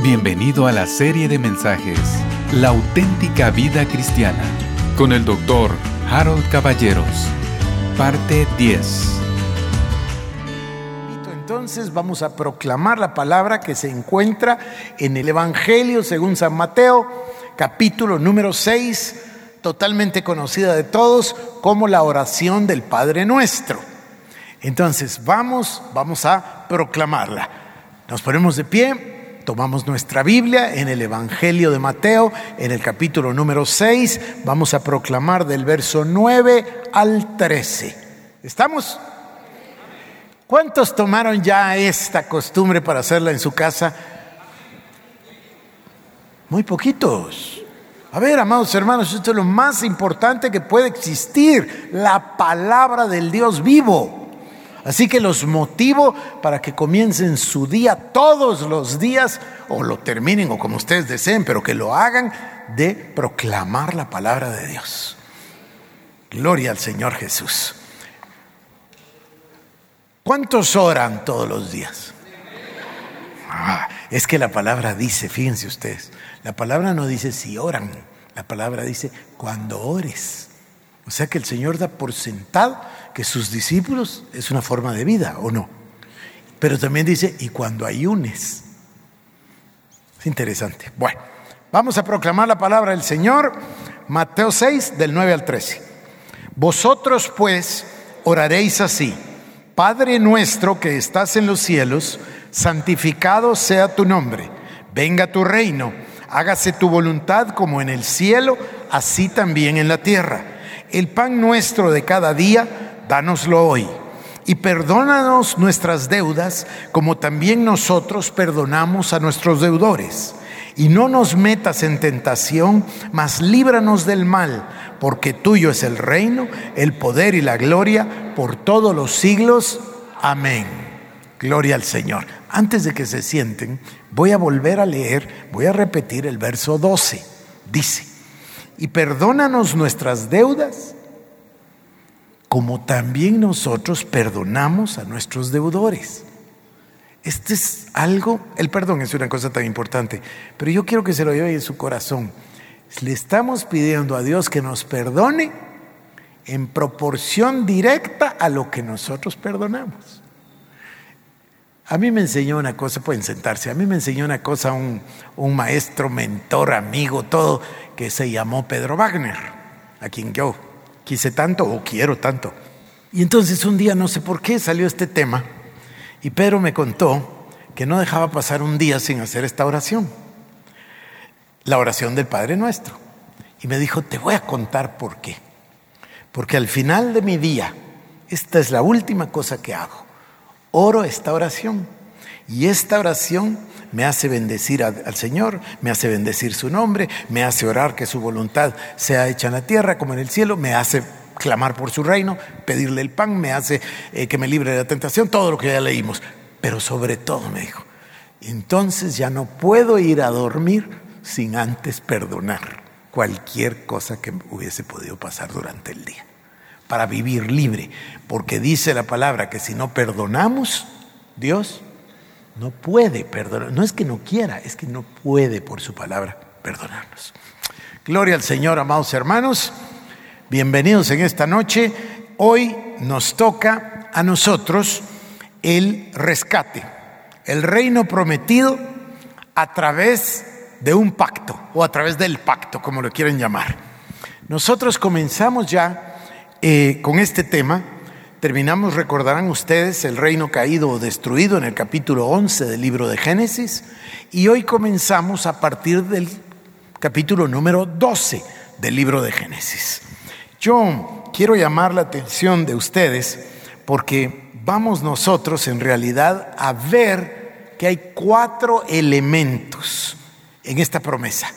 Bienvenido a la serie de mensajes La auténtica vida cristiana con el doctor Harold Caballeros. Parte 10. Entonces vamos a proclamar la palabra que se encuentra en el Evangelio según San Mateo, capítulo número 6, totalmente conocida de todos como la oración del Padre Nuestro. Entonces vamos, vamos a proclamarla. Nos ponemos de pie, tomamos nuestra Biblia en el Evangelio de Mateo, en el capítulo número 6, vamos a proclamar del verso 9 al 13. ¿Estamos? ¿Cuántos tomaron ya esta costumbre para hacerla en su casa? Muy poquitos. A ver, amados hermanos, esto es lo más importante que puede existir, la palabra del Dios vivo. Así que los motivo para que comiencen su día todos los días, o lo terminen, o como ustedes deseen, pero que lo hagan, de proclamar la palabra de Dios. Gloria al Señor Jesús. ¿Cuántos oran todos los días? Ah, es que la palabra dice, fíjense ustedes, la palabra no dice si oran, la palabra dice cuando ores. O sea que el Señor da por sentado que sus discípulos es una forma de vida, ¿o no? Pero también dice, y cuando ayunes. Es interesante. Bueno, vamos a proclamar la palabra del Señor, Mateo 6, del 9 al 13. Vosotros pues oraréis así, Padre nuestro que estás en los cielos, santificado sea tu nombre, venga tu reino, hágase tu voluntad como en el cielo, así también en la tierra. El pan nuestro de cada día, dánoslo hoy. Y perdónanos nuestras deudas como también nosotros perdonamos a nuestros deudores. Y no nos metas en tentación, mas líbranos del mal, porque tuyo es el reino, el poder y la gloria por todos los siglos. Amén. Gloria al Señor. Antes de que se sienten, voy a volver a leer, voy a repetir el verso 12. Dice, y perdónanos nuestras deudas como también nosotros perdonamos a nuestros deudores. Este es algo, el perdón es una cosa tan importante, pero yo quiero que se lo lleve en su corazón. Le estamos pidiendo a Dios que nos perdone en proporción directa a lo que nosotros perdonamos. A mí me enseñó una cosa, pueden sentarse, a mí me enseñó una cosa un, un maestro, mentor, amigo, todo, que se llamó Pedro Wagner, a quien yo quise tanto o quiero tanto. Y entonces un día, no sé por qué, salió este tema y Pedro me contó que no dejaba pasar un día sin hacer esta oración, la oración del Padre Nuestro. Y me dijo, te voy a contar por qué. Porque al final de mi día, esta es la última cosa que hago. Oro esta oración. Y esta oración me hace bendecir al Señor, me hace bendecir su nombre, me hace orar que su voluntad sea hecha en la tierra como en el cielo, me hace clamar por su reino, pedirle el pan, me hace eh, que me libre de la tentación, todo lo que ya leímos. Pero sobre todo me dijo, entonces ya no puedo ir a dormir sin antes perdonar cualquier cosa que hubiese podido pasar durante el día, para vivir libre, porque dice la palabra que si no perdonamos, Dios no puede perdonar. No es que no quiera, es que no puede por su palabra perdonarnos. Gloria al Señor, amados hermanos. Bienvenidos en esta noche. Hoy nos toca a nosotros el rescate, el reino prometido a través de un pacto o a través del pacto, como lo quieren llamar. Nosotros comenzamos ya eh, con este tema Terminamos, recordarán ustedes, el reino caído o destruido en el capítulo 11 del libro de Génesis y hoy comenzamos a partir del capítulo número 12 del libro de Génesis. Yo quiero llamar la atención de ustedes porque vamos nosotros en realidad a ver que hay cuatro elementos en esta promesa.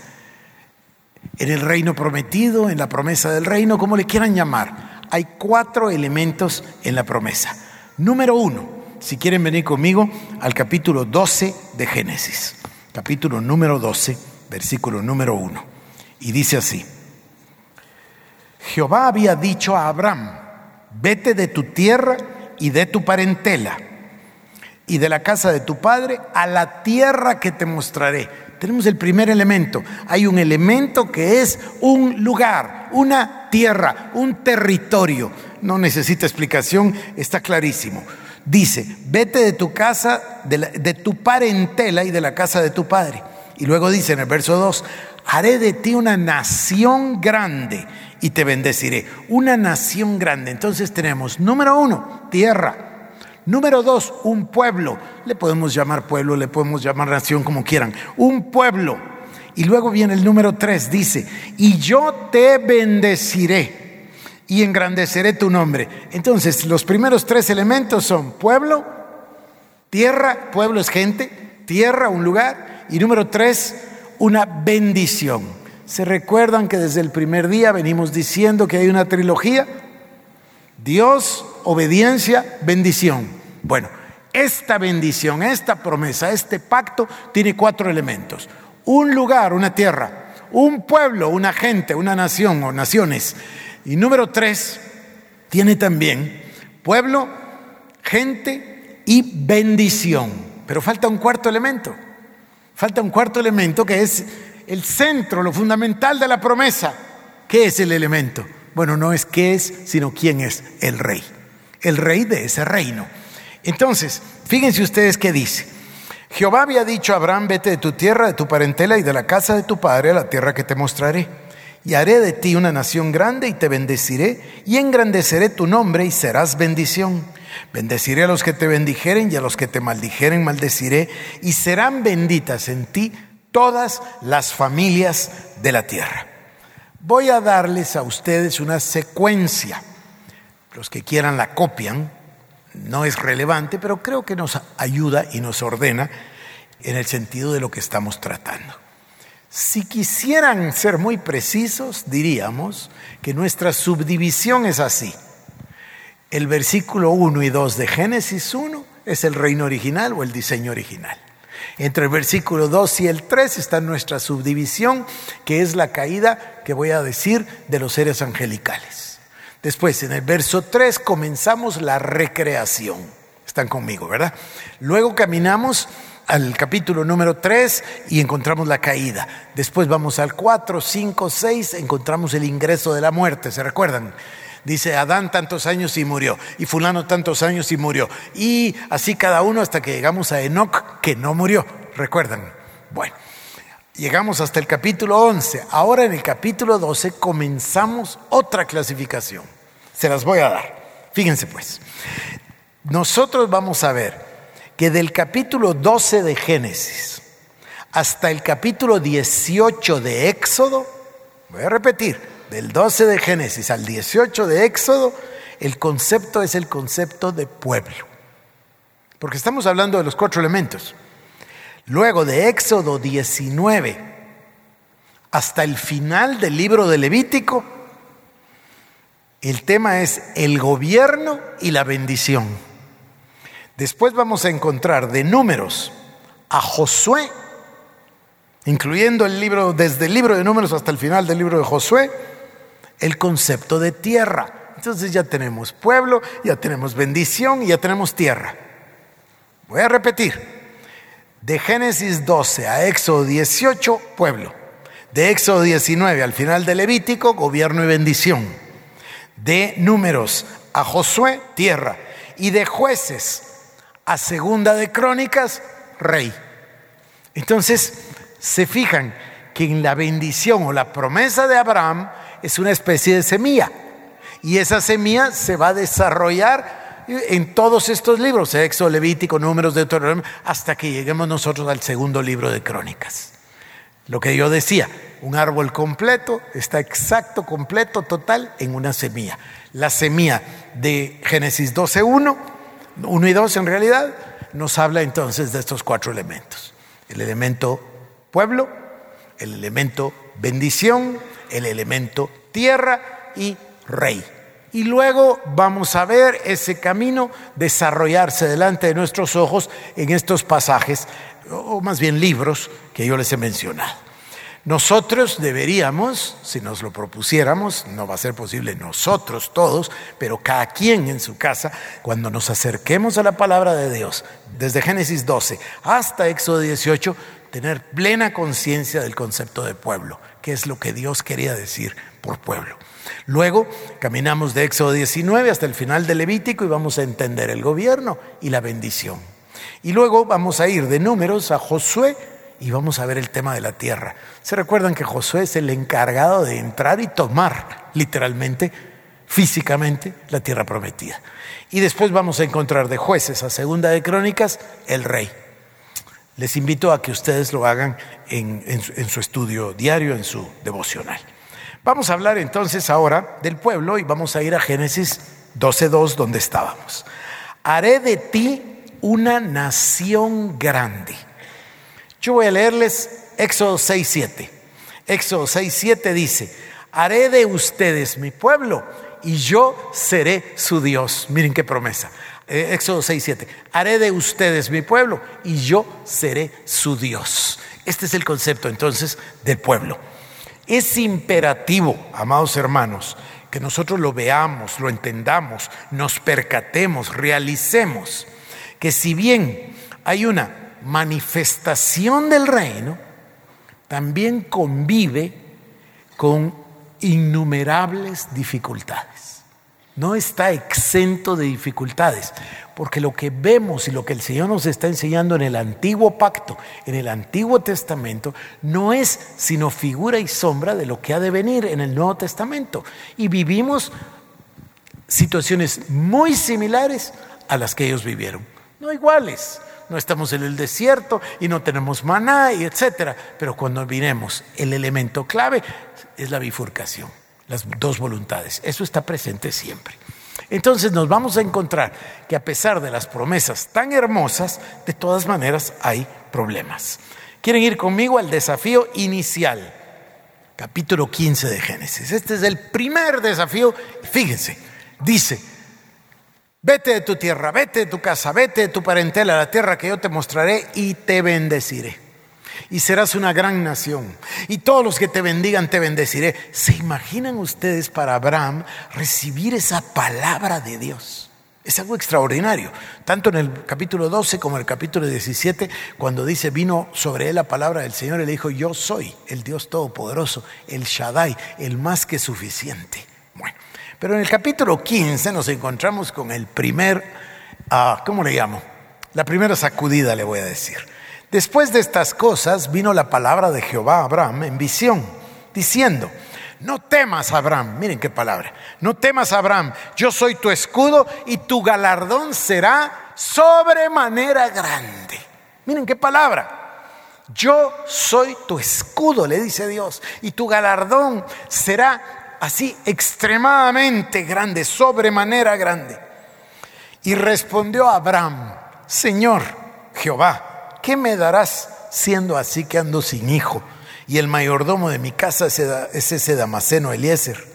En el reino prometido, en la promesa del reino, como le quieran llamar hay cuatro elementos en la promesa. Número uno, si quieren venir conmigo al capítulo 12 de Génesis, capítulo número 12, versículo número uno. Y dice así, Jehová había dicho a Abraham, vete de tu tierra y de tu parentela y de la casa de tu padre a la tierra que te mostraré. Tenemos el primer elemento. Hay un elemento que es un lugar, una tierra, un territorio. No necesita explicación, está clarísimo. Dice, vete de tu casa, de, tu parentela y de la casa de tu padre. Y luego dice en el verso 2, haré de ti una nación grande y te bendeciré. Una nación grande. Entonces tenemos, número uno, tierra. Número dos, un pueblo. Le podemos llamar pueblo, le podemos llamar nación, como quieran. Un pueblo. Y luego viene el número tres, dice, y yo te bendeciré y engrandeceré tu nombre. Entonces, los primeros tres elementos son pueblo, tierra, pueblo es gente, tierra, un lugar, y número tres, una bendición. ¿Se recuerdan que desde el primer día venimos diciendo que hay una trilogía? Dios, obediencia, bendición. Bueno, esta bendición, esta promesa, este pacto tiene cuatro elementos. Un lugar, una tierra, un pueblo, una gente, una nación o naciones. Y número tres, tiene también pueblo, gente y bendición. Pero falta un cuarto elemento. Falta un cuarto elemento que es el centro, lo fundamental de la promesa. ¿Qué es el elemento? Bueno, no es qué es, sino quién es el rey. El rey de ese reino. Entonces, fíjense ustedes qué dice. Jehová había dicho a Abraham, vete de tu tierra, de tu parentela y de la casa de tu padre a la tierra que te mostraré. Y haré de ti una nación grande y te bendeciré y engrandeceré tu nombre y serás bendición. Bendeciré a los que te bendijeren y a los que te maldijeren maldeciré y serán benditas en ti todas las familias de la tierra. Voy a darles a ustedes una secuencia. Los que quieran la copian, no es relevante, pero creo que nos ayuda y nos ordena en el sentido de lo que estamos tratando. Si quisieran ser muy precisos, diríamos que nuestra subdivisión es así. El versículo 1 y 2 de Génesis 1 es el reino original o el diseño original. Entre el versículo 2 y el 3 está nuestra subdivisión, que es la caída que voy a decir de los seres angelicales. Después, en el verso 3 comenzamos la recreación. Están conmigo, ¿verdad? Luego caminamos al capítulo número 3 y encontramos la caída. Después vamos al 4, 5, 6, encontramos el ingreso de la muerte, ¿se recuerdan? Dice, Adán tantos años y murió, y fulano tantos años y murió, y así cada uno hasta que llegamos a Enoch, que no murió, recuerdan. Bueno, llegamos hasta el capítulo 11. Ahora en el capítulo 12 comenzamos otra clasificación. Se las voy a dar. Fíjense pues, nosotros vamos a ver que del capítulo 12 de Génesis hasta el capítulo 18 de Éxodo, voy a repetir, del 12 de Génesis al 18 de Éxodo, el concepto es el concepto de pueblo. Porque estamos hablando de los cuatro elementos. Luego de Éxodo 19 hasta el final del libro de Levítico, el tema es el gobierno y la bendición. Después vamos a encontrar de números a Josué, incluyendo el libro, desde el libro de números hasta el final del libro de Josué, el concepto de tierra. Entonces ya tenemos pueblo, ya tenemos bendición y ya tenemos tierra. Voy a repetir. De Génesis 12 a Éxodo 18, pueblo. De Éxodo 19 al final de Levítico, gobierno y bendición. De números a Josué, tierra. Y de jueces a segunda de crónicas, rey. Entonces, se fijan que en la bendición o la promesa de Abraham es una especie de semilla. Y esa semilla se va a desarrollar en todos estos libros, Éxodo, Levítico, Números, Deuteronomio, hasta que lleguemos nosotros al segundo libro de Crónicas. Lo que yo decía, un árbol completo está exacto, completo, total en una semilla. La semilla de Génesis 12.1, 1 y 2 en realidad, nos habla entonces de estos cuatro elementos. El elemento pueblo, el elemento bendición, el elemento tierra y rey. Y luego vamos a ver ese camino desarrollarse delante de nuestros ojos en estos pasajes, o más bien libros que yo les he mencionado. Nosotros deberíamos, si nos lo propusiéramos, no va a ser posible nosotros todos, pero cada quien en su casa, cuando nos acerquemos a la palabra de Dios, desde Génesis 12 hasta Éxodo 18, tener plena conciencia del concepto de pueblo, que es lo que Dios quería decir por pueblo. Luego caminamos de Éxodo 19 hasta el final del Levítico y vamos a entender el gobierno y la bendición. Y luego vamos a ir de números a Josué y vamos a ver el tema de la tierra. ¿Se recuerdan que Josué es el encargado de entrar y tomar literalmente, físicamente, la tierra prometida? Y después vamos a encontrar de jueces a segunda de crónicas el rey. Les invito a que ustedes lo hagan en su estudio diario, en su devocional. Vamos a hablar entonces ahora del pueblo y vamos a ir a Génesis 12.2 donde estábamos. Haré de ti una nación grande yo voy a leerles Éxodo 6.7. Éxodo 6.7 dice, haré de ustedes mi pueblo y yo seré su Dios. Miren qué promesa. Eh, Éxodo 6.7. Haré de ustedes mi pueblo y yo seré su Dios. Este es el concepto entonces del pueblo. Es imperativo, amados hermanos, que nosotros lo veamos, lo entendamos, nos percatemos, realicemos, que si bien hay una manifestación del reino también convive con innumerables dificultades. No está exento de dificultades, porque lo que vemos y lo que el Señor nos está enseñando en el antiguo pacto, en el antiguo testamento, no es sino figura y sombra de lo que ha de venir en el Nuevo Testamento. Y vivimos situaciones muy similares a las que ellos vivieron, no iguales no estamos en el desierto y no tenemos maná y etcétera. Pero cuando vinemos, el elemento clave es la bifurcación, las dos voluntades. Eso está presente siempre. Entonces nos vamos a encontrar que a pesar de las promesas tan hermosas, de todas maneras hay problemas. ¿Quieren ir conmigo al desafío inicial? Capítulo 15 de Génesis. Este es el primer desafío. Fíjense, dice, Vete de tu tierra, vete de tu casa, vete de tu parentela a la tierra que yo te mostraré y te bendeciré. Y serás una gran nación. Y todos los que te bendigan te bendeciré. ¿Se imaginan ustedes para Abraham recibir esa palabra de Dios? Es algo extraordinario. Tanto en el capítulo 12 como en el capítulo 17, cuando dice, vino sobre él la palabra del Señor, y le dijo, yo soy el Dios Todopoderoso, el Shaddai, el más que suficiente. Bueno. Pero en el capítulo 15 nos encontramos con el primer, ah, ¿cómo le llamo? La primera sacudida, le voy a decir. Después de estas cosas vino la palabra de Jehová a Abraham en visión, diciendo, no temas, Abraham, miren qué palabra, no temas, Abraham, yo soy tu escudo y tu galardón será sobremanera grande. Miren qué palabra. Yo soy tu escudo, le dice Dios, y tu galardón será así extremadamente grande, sobremanera grande. Y respondió Abraham, Señor Jehová, ¿qué me darás siendo así que ando sin hijo? Y el mayordomo de mi casa es ese Damaseno Eliezer.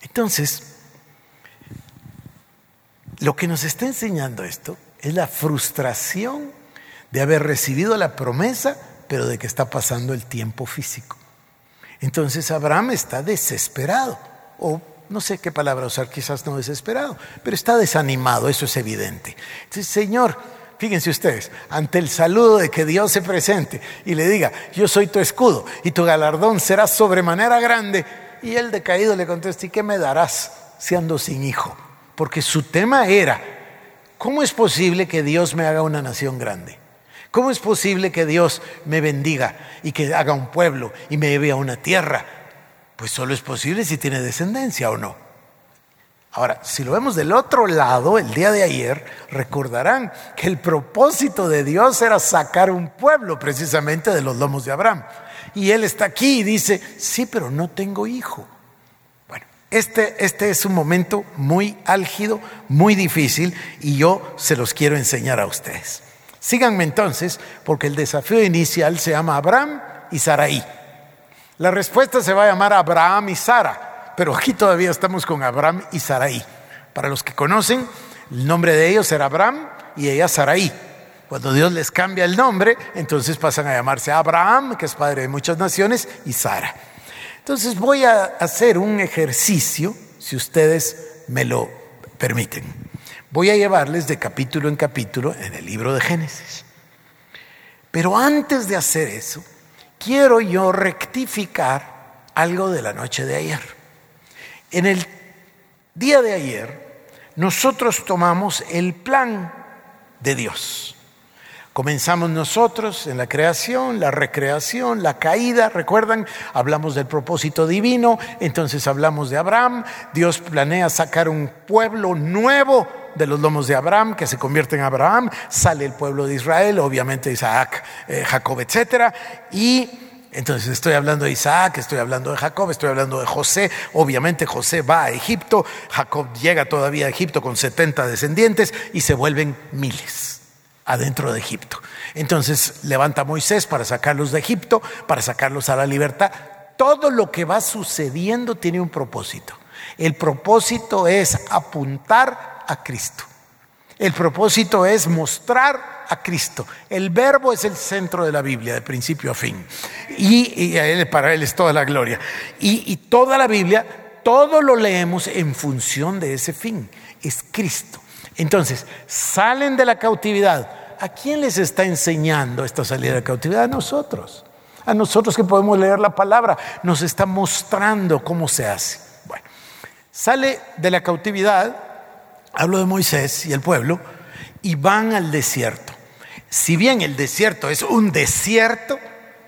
Entonces, lo que nos está enseñando esto es la frustración de haber recibido la promesa, pero de que está pasando el tiempo físico. Entonces Abraham está desesperado, o no sé qué palabra usar, quizás no desesperado, pero está desanimado, eso es evidente. Entonces, Señor, fíjense ustedes, ante el saludo de que Dios se presente y le diga, yo soy tu escudo y tu galardón será sobremanera grande, y él decaído le contesta, ¿y qué me darás siendo sin hijo? Porque su tema era, ¿cómo es posible que Dios me haga una nación grande? ¿Cómo es posible que Dios me bendiga y que haga un pueblo y me lleve a una tierra? Pues solo es posible si tiene descendencia o no. Ahora, si lo vemos del otro lado, el día de ayer, recordarán que el propósito de Dios era sacar un pueblo precisamente de los lomos de Abraham. Y él está aquí y dice, sí, pero no tengo hijo. Bueno, este, este es un momento muy álgido, muy difícil, y yo se los quiero enseñar a ustedes. Síganme entonces, porque el desafío inicial se llama Abraham y Saraí. La respuesta se va a llamar Abraham y Sara, pero aquí todavía estamos con Abraham y Saraí. Para los que conocen, el nombre de ellos era Abraham y ella Saraí. Cuando Dios les cambia el nombre, entonces pasan a llamarse Abraham, que es padre de muchas naciones, y Sara. Entonces voy a hacer un ejercicio, si ustedes me lo permiten. Voy a llevarles de capítulo en capítulo en el libro de Génesis. Pero antes de hacer eso, quiero yo rectificar algo de la noche de ayer. En el día de ayer, nosotros tomamos el plan de Dios. Comenzamos nosotros en la creación, la recreación, la caída, recuerdan, hablamos del propósito divino, entonces hablamos de Abraham, Dios planea sacar un pueblo nuevo de los lomos de Abraham, que se convierte en Abraham, sale el pueblo de Israel, obviamente Isaac, eh, Jacob, etc. Y entonces estoy hablando de Isaac, estoy hablando de Jacob, estoy hablando de José. Obviamente José va a Egipto, Jacob llega todavía a Egipto con 70 descendientes y se vuelven miles adentro de Egipto. Entonces levanta Moisés para sacarlos de Egipto, para sacarlos a la libertad. Todo lo que va sucediendo tiene un propósito. El propósito es apuntar a Cristo. El propósito es mostrar a Cristo. El verbo es el centro de la Biblia, de principio a fin. Y, para Él es toda la gloria. Y, y toda la Biblia, todo lo leemos en función de ese fin. Es Cristo. Entonces, salen de la cautividad. ¿A quién les está enseñando esta salida de la cautividad? A nosotros. A nosotros que podemos leer la palabra. Nos está mostrando cómo se hace. Bueno, sale de la cautividad, hablo de Moisés y el pueblo, y van al desierto. Si bien el desierto es un desierto,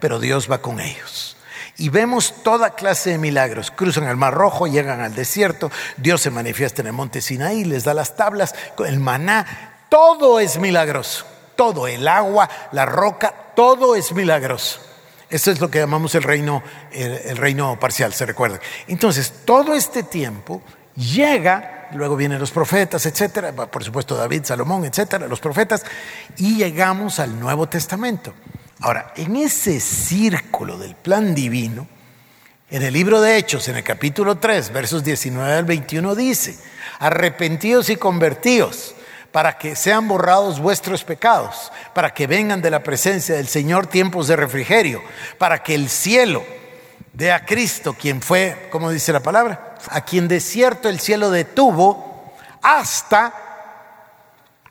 pero Dios va con ellos. Y vemos toda clase de milagros. Cruzan el Mar Rojo, llegan al desierto, Dios se manifiesta en el monte Sinaí, les da las tablas, el maná, todo es milagroso. Todo, el agua, la roca, todo es milagroso. Eso es lo que llamamos el reino, el, reino parcial, se recuerda. Entonces, todo este tiempo llega, luego vienen los profetas, etcétera, por supuesto David, Salomón, etcétera, los profetas, y llegamos al Nuevo Testamento. Ahora, en ese círculo del plan divino, en el libro de Hechos, en el capítulo 3, versos 19 al 21, dice, arrepentidos y convertidos para que sean borrados vuestros pecados, para que vengan de la presencia del Señor tiempos de refrigerio, para que el cielo dé a Cristo, quien fue, como dice la palabra, a quien de cierto el cielo detuvo, hasta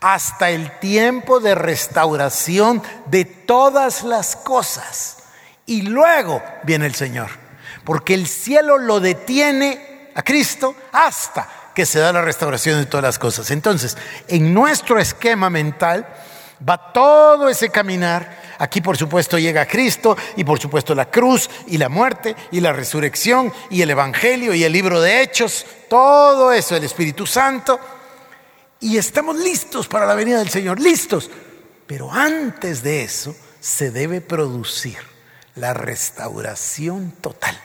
hasta el tiempo de restauración de todas las cosas. Y luego viene el Señor, porque el cielo lo detiene a Cristo hasta que se da la restauración de todas las cosas. Entonces, en nuestro esquema mental va todo ese caminar. Aquí por supuesto llega Cristo y por supuesto la cruz y la muerte y la resurrección y el Evangelio y el libro de Hechos, todo eso, el Espíritu Santo y estamos listos para la venida del Señor, listos. Pero antes de eso se debe producir la restauración total.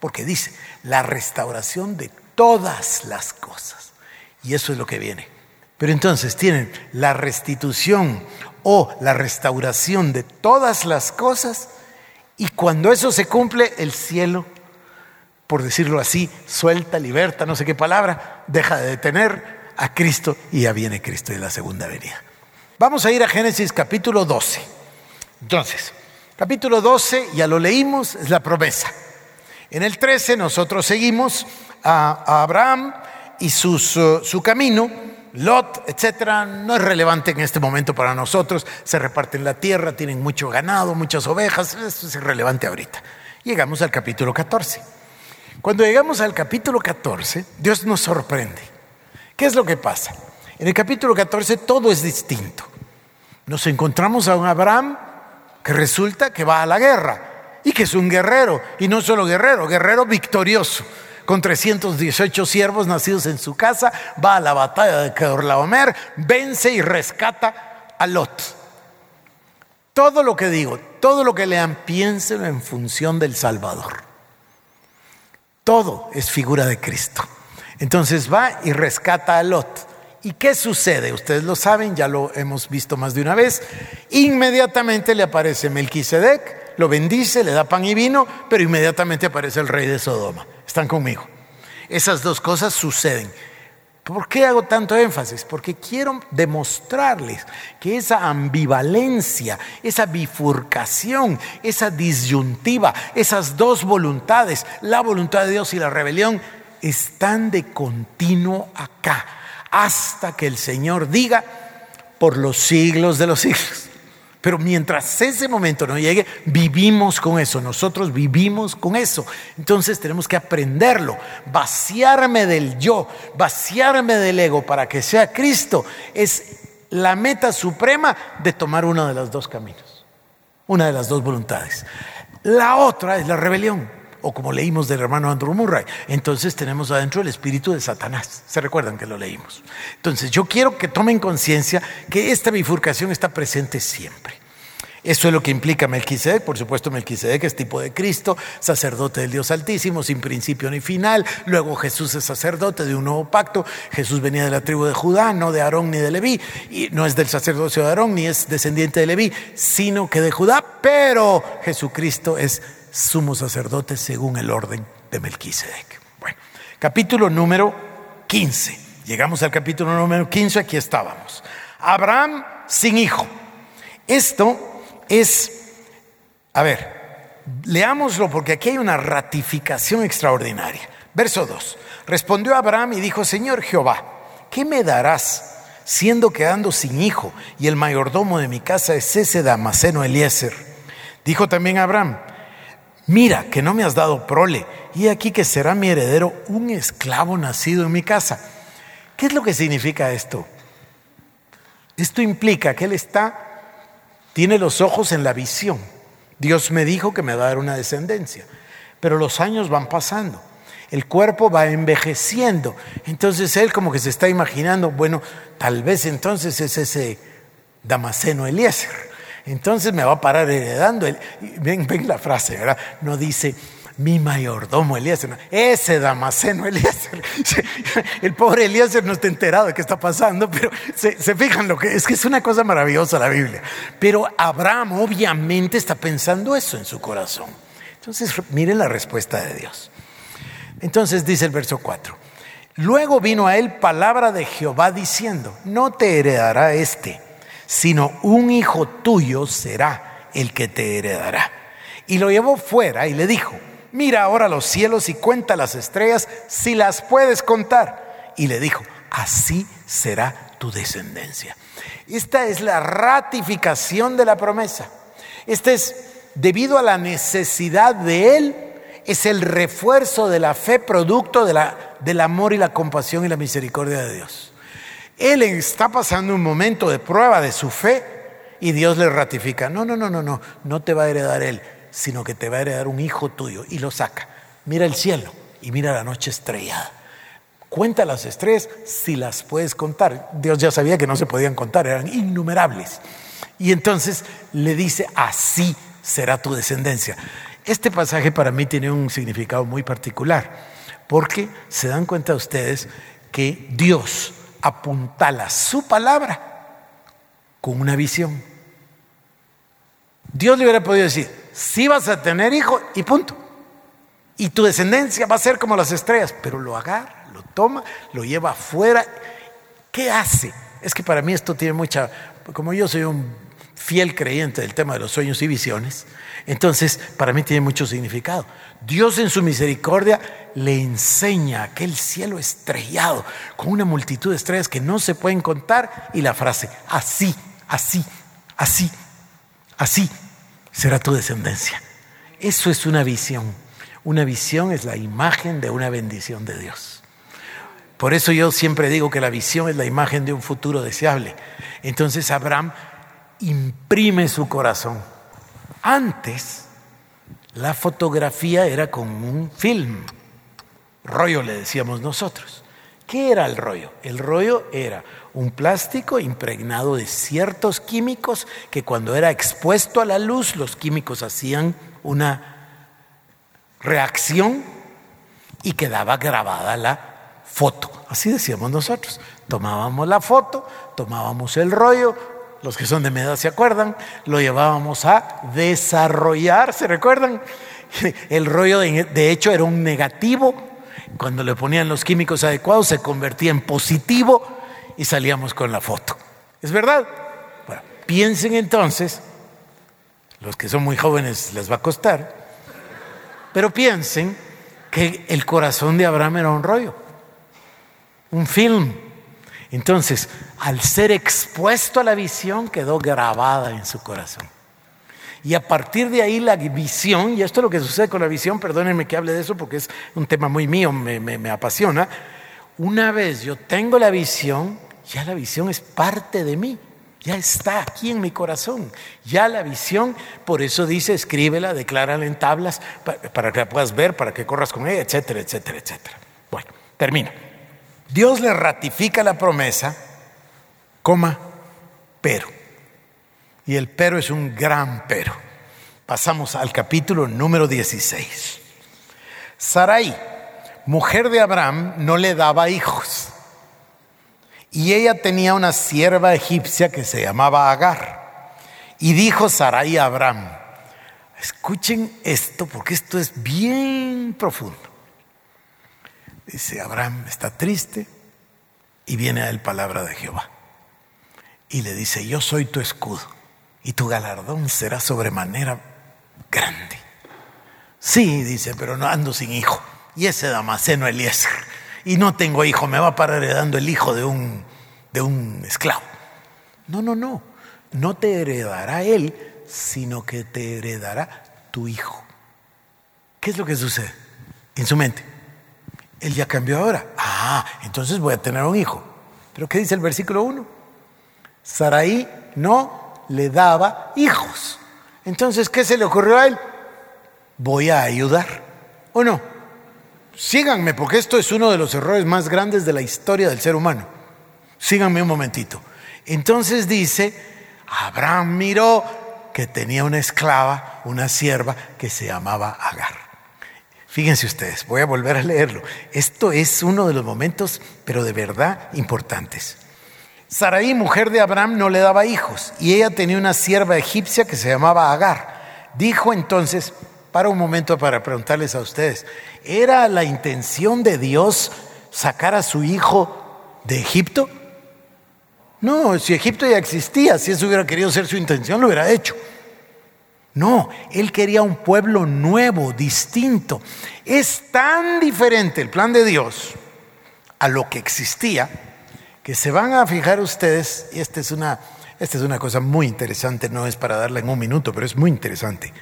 Porque dice, la restauración de todas las cosas. Y eso es lo que viene. Pero entonces tienen la restitución o la restauración de todas las cosas. Y cuando eso se cumple, el cielo, por decirlo así, suelta, liberta, no sé qué palabra, deja de detener a Cristo y ya viene Cristo en la segunda venida. Vamos a ir a Génesis capítulo 12. Entonces, capítulo 12, ya lo leímos, es la promesa. En el 13 nosotros seguimos a, Abraham y uh, su camino, Lot, etcétera, no es relevante en este momento para nosotros. Se reparten la tierra, tienen mucho ganado, muchas ovejas, eso es irrelevante ahorita. Llegamos al capítulo 14. Cuando llegamos al capítulo 14, Dios nos sorprende. ¿Qué es lo que pasa? En el capítulo 14 todo es distinto. Nos encontramos a un Abraham que resulta que va a la guerra y que es un guerrero, y no solo guerrero, guerrero victorioso. Con 318 siervos nacidos en su casa, va a la batalla de Kedorlaomer, vence y rescata a Lot. Todo lo que digo, todo lo que lean, piénsenlo en función del Salvador. Todo es figura de Cristo. Entonces va y rescata a Lot. ¿Y qué sucede? Ustedes lo saben, ya lo hemos visto más de una vez. Inmediatamente le aparece Melquisedec, lo bendice, le da pan y vino, pero inmediatamente aparece el rey de Sodoma. Están conmigo. Esas dos cosas suceden. ¿Por qué hago tanto énfasis? Porque quiero demostrarles que esa ambivalencia, esa bifurcación, esa disyuntiva, esas dos voluntades, la voluntad de Dios y la rebelión, están de continuo acá, hasta que el Señor diga, por los siglos de los siglos. Pero mientras ese momento no llegue, vivimos con eso, nosotros vivimos con eso. Entonces tenemos que aprenderlo, vaciarme del yo, vaciarme del ego para que sea Cristo. Es la meta suprema de tomar uno de los dos caminos, una de las dos voluntades. La otra es la rebelión o como leímos del hermano Andrew Murray. Entonces tenemos adentro el espíritu de Satanás. ¿Se recuerdan que lo leímos? Entonces yo quiero que tomen conciencia que esta bifurcación está presente siempre. Eso es lo que implica Melquisedec. Por supuesto, Melquisedec es tipo de Cristo, sacerdote del Dios Altísimo, sin principio ni final. Luego Jesús es sacerdote de un nuevo pacto. Jesús venía de la tribu de Judá, no de Aarón ni de Leví. Y no es del sacerdocio de Aarón ni es descendiente de Leví, sino que de Judá. Pero Jesucristo es sumo sacerdote según el orden de Melquisedec. Bueno, capítulo número 15. Llegamos al capítulo número 15, aquí estábamos. Abraham sin hijo. Esto es, a ver, leámoslo porque aquí hay una ratificación extraordinaria. Verso 2. Respondió Abraham y dijo, Señor Jehová, ¿qué me darás siendo quedando sin hijo y el mayordomo de mi casa es ese Damaseno Eliezer? Dijo también Abraham, mira que no me has dado prole, y aquí que será mi heredero un esclavo nacido en mi casa. ¿Qué es lo que significa esto? Esto implica que él está, tiene los ojos en la visión. Dios me dijo que me va a dar una descendencia, pero los años van pasando, el cuerpo va envejeciendo, entonces él como que se está imaginando, bueno, tal vez entonces es ese Damaseno Eliezer entonces me va a parar heredando. Ven, ven la frase, ¿verdad? No dice mi mayordomo Eliezer, ese Damaseno Eliezer. El pobre Eliezer no está enterado de qué está pasando, pero se, se, fijan lo que es que es una cosa maravillosa la Biblia. Pero Abraham obviamente está pensando eso en su corazón. Entonces miren la respuesta de Dios. Entonces dice el verso 4. Luego vino a él palabra de Jehová diciendo, no te heredará este sino un hijo tuyo será el que te heredará. Y lo llevó fuera y le dijo, mira ahora los cielos y cuenta las estrellas si las puedes contar. Y le dijo, así será tu descendencia. Esta es la ratificación de la promesa. Esta es, debido a la necesidad de él, es el refuerzo de la fe producto del amor y la compasión y la misericordia de Dios. Él está pasando un momento de prueba de su fe y Dios le ratifica. No, no, no, no, no, no te va a heredar él, sino que te va a heredar un hijo tuyo y lo saca. Mira el cielo y mira la noche estrellada. Cuenta las estrellas si las puedes contar. Dios ya sabía que no se podían contar, eran innumerables. Y entonces le dice, así será tu descendencia. Este pasaje para mí tiene un significado muy particular, porque se dan cuenta ustedes que Dios apuntala su palabra con una visión. Dios le hubiera podido decir, si vas a tener hijo y punto. Y tu descendencia va a ser como las estrellas, pero lo agarra, lo toma, lo lleva afuera. ¿Qué hace? Es que para mí esto tiene mucha, como yo soy un fiel creyente del tema de los sueños y visiones, entonces para mí tiene mucho significado. Dios en su misericordia le enseña aquel cielo estrellado con una multitud de estrellas que no se pueden contar y la frase, así, así, así, así será tu descendencia. Eso es una visión. Una visión es la imagen de una bendición de Dios. Por eso yo siempre digo que la visión es la imagen de un futuro deseable. Entonces Abraham imprime su corazón. Antes, la fotografía era como un film, rollo le decíamos nosotros. ¿Qué era el rollo? El rollo era un plástico impregnado de ciertos químicos que cuando era expuesto a la luz, los químicos hacían una reacción y quedaba grabada la foto. Así decíamos nosotros. Tomábamos la foto, tomábamos el rollo, los que son de mi se acuerdan, lo llevábamos a desarrollar, ¿se recuerdan? El rollo de, hecho era un negativo Cuando le ponían los químicos adecuados se convertía en positivo y salíamos con la foto. ¿Es verdad? Bueno, piensen entonces, los que son muy jóvenes les va a costar, pero piensen que el corazón de Abraham era un rollo, un film. Entonces, al ser expuesto a la visión, quedó grabada en su corazón. Y a partir de ahí la visión, y esto es lo que sucede con la visión, perdónenme que hable de eso porque es un tema muy mío, me, apasiona, una vez yo tengo la visión, ya la visión es parte de mí. Ya está aquí en mi corazón. Ya la visión, por eso dice, escríbela, declárala en tablas para, que la puedas ver, para que corras con ella, etcétera, etcétera, etcétera. Bueno, termino. Dios le ratifica la promesa, coma, pero. Y el pero es un gran pero. Pasamos al capítulo número 16. Sarai, mujer de Abraham, no le daba hijos y ella tenía una sierva egipcia que se llamaba Agar. Y dijo Sarai a Abraham, escuchen esto porque esto es bien profundo. Dice, Abraham está triste y viene a él palabra de Jehová. Y le dice, yo soy tu escudo y tu galardón será sobremanera grande. Sí, dice, pero no ando sin hijo. Y ese Damaseno Eliezer y no tengo hijo, me va a parar heredando el hijo de un, de un esclavo. No, no, no, no te heredará él, sino que te heredará tu hijo. ¿Qué es lo que sucede en su mente? Él ya cambió ahora. Ah, entonces voy a tener un hijo. Pero ¿qué dice el versículo 1? Saraí no le daba hijos. Entonces, ¿qué se le ocurrió a él? Voy a ayudar. ¿O no? síganme porque esto es uno de los errores más grandes de la historia del ser humano. Síganme un momentito. Entonces dice, Abraham miró que tenía una esclava, una sierva que se llamaba Agar. Fíjense ustedes, voy a volver a leerlo. Esto es uno de los momentos, pero de verdad importantes. Saraí, mujer de Abraham, no le daba hijos y ella tenía una sierva egipcia que se llamaba Agar. Dijo entonces, para un momento para preguntarles a ustedes, ¿era la intención de Dios sacar a su hijo de Egipto? No, si Egipto ya existía, si eso hubiera querido ser su intención, lo hubiera hecho. No, él quería un pueblo nuevo, distinto. Es tan diferente el plan de Dios a lo que existía que se van a fijar ustedes, y esta es una, esta es una cosa muy interesante, no es para darla en un minuto, pero es muy interesante.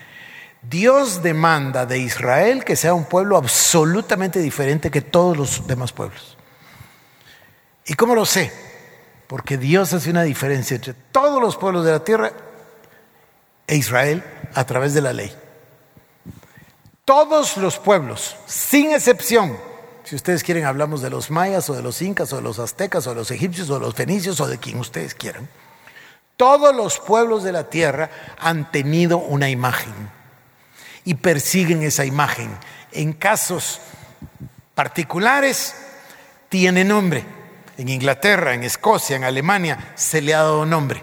Dios demanda de Israel que sea un pueblo absolutamente diferente que todos los demás pueblos. ¿Y cómo lo sé? Porque Dios hace una diferencia entre todos los pueblos de la tierra e Israel a través de la ley. Todos los pueblos, sin excepción, si ustedes quieren hablamos de los mayas o de los incas o de los aztecas o de los egipcios o de los fenicios o de quien ustedes quieran, todos los pueblos de la tierra han tenido una imagen y persiguen esa imagen. En casos particulares tiene nombre. En Inglaterra, en Escocia, en Alemania se le ha dado nombre.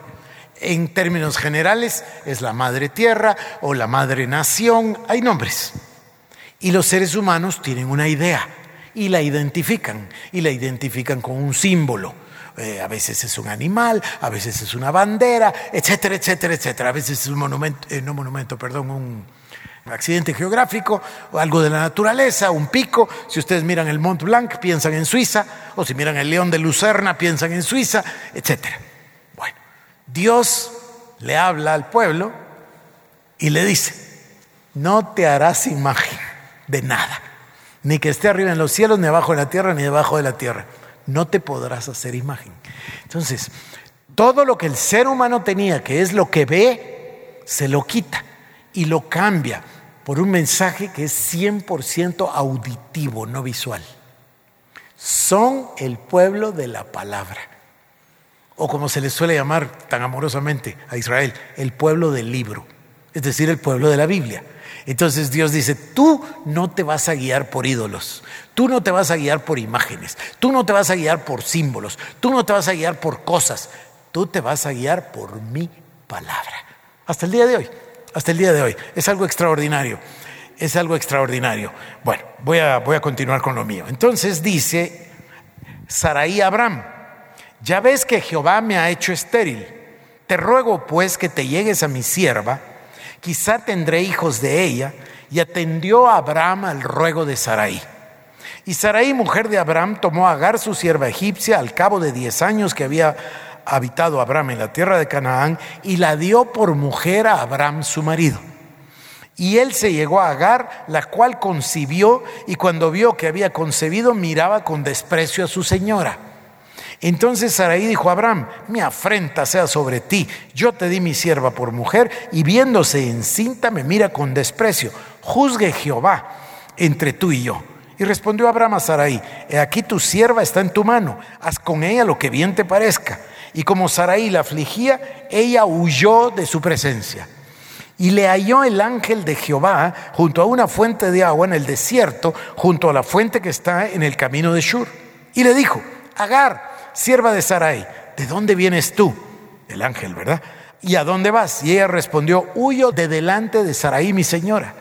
En términos generales es la madre tierra o la madre nación, hay nombres. Y los seres humanos tienen una idea y la identifican, y la identifican con un símbolo. Eh, a veces es un animal, a veces es una bandera, etcétera, etcétera, etcétera. A veces es un monumento, eh, no monumento, perdón, un, accidente geográfico, o algo de la naturaleza, un pico. Si ustedes miran el Mont Blanc, piensan en Suiza, o si miran el León de Lucerna, piensan en Suiza, etc. Dios le habla al pueblo y le dice, no te harás imagen de nada, ni que esté arriba en los cielos, ni abajo en la tierra, ni debajo de la tierra. No te podrás hacer imagen. Entonces, todo lo que el ser humano tenía, que es lo que ve, se lo quita y lo cambia por un mensaje que es 100% auditivo, no visual. Son el pueblo de la palabra. O como se les suele llamar tan amorosamente a Israel, el pueblo del libro, es decir, el pueblo de la Biblia. Entonces Dios dice, tú no te vas a guiar por ídolos, tú no te vas a guiar por imágenes, tú no te vas a guiar por símbolos, tú no te vas a guiar por cosas, tú te vas a guiar por mi palabra. Hasta el día de hoy hasta el día de hoy. Es algo extraordinario. es algo extraordinario. Bueno, voy a, voy a continuar con lo mío. Entonces dice Saraí Abraham, ya ves que Jehová me ha hecho estéril. Te ruego pues que te llegues a mi sierva, quizá tendré hijos de ella. Y atendió a Abraham al ruego de Saraí. Y Saraí, mujer de Abraham, tomó a Agar, su sierva egipcia, al cabo de diez años que había habitado Abraham en la tierra de Canaán, y la dio por mujer a Abraham, su marido. Y él se llegó a Agar, la cual concibió, y cuando vio que había concebido, miraba con desprecio a su señora. Entonces Sarai dijo a Abraham, mi afrenta sea sobre ti, yo te di mi sierva por mujer y viéndose encinta me mira con desprecio, juzgue Jehová entre tú y yo. Y respondió Abraham a Sarai, he aquí tu sierva está en tu mano, haz con ella lo que bien te parezca. Y como Sarai la afligía, ella huyó de su presencia. Y le halló el ángel de Jehová junto a una fuente de agua en el desierto, junto a la fuente que está en el camino de Shur. Y le dijo, Agar, sierva de Sarai, ¿de dónde vienes tú? El ángel, ¿verdad? ¿Y a dónde vas? Y ella respondió, huyo de delante de Sarai, mi señora.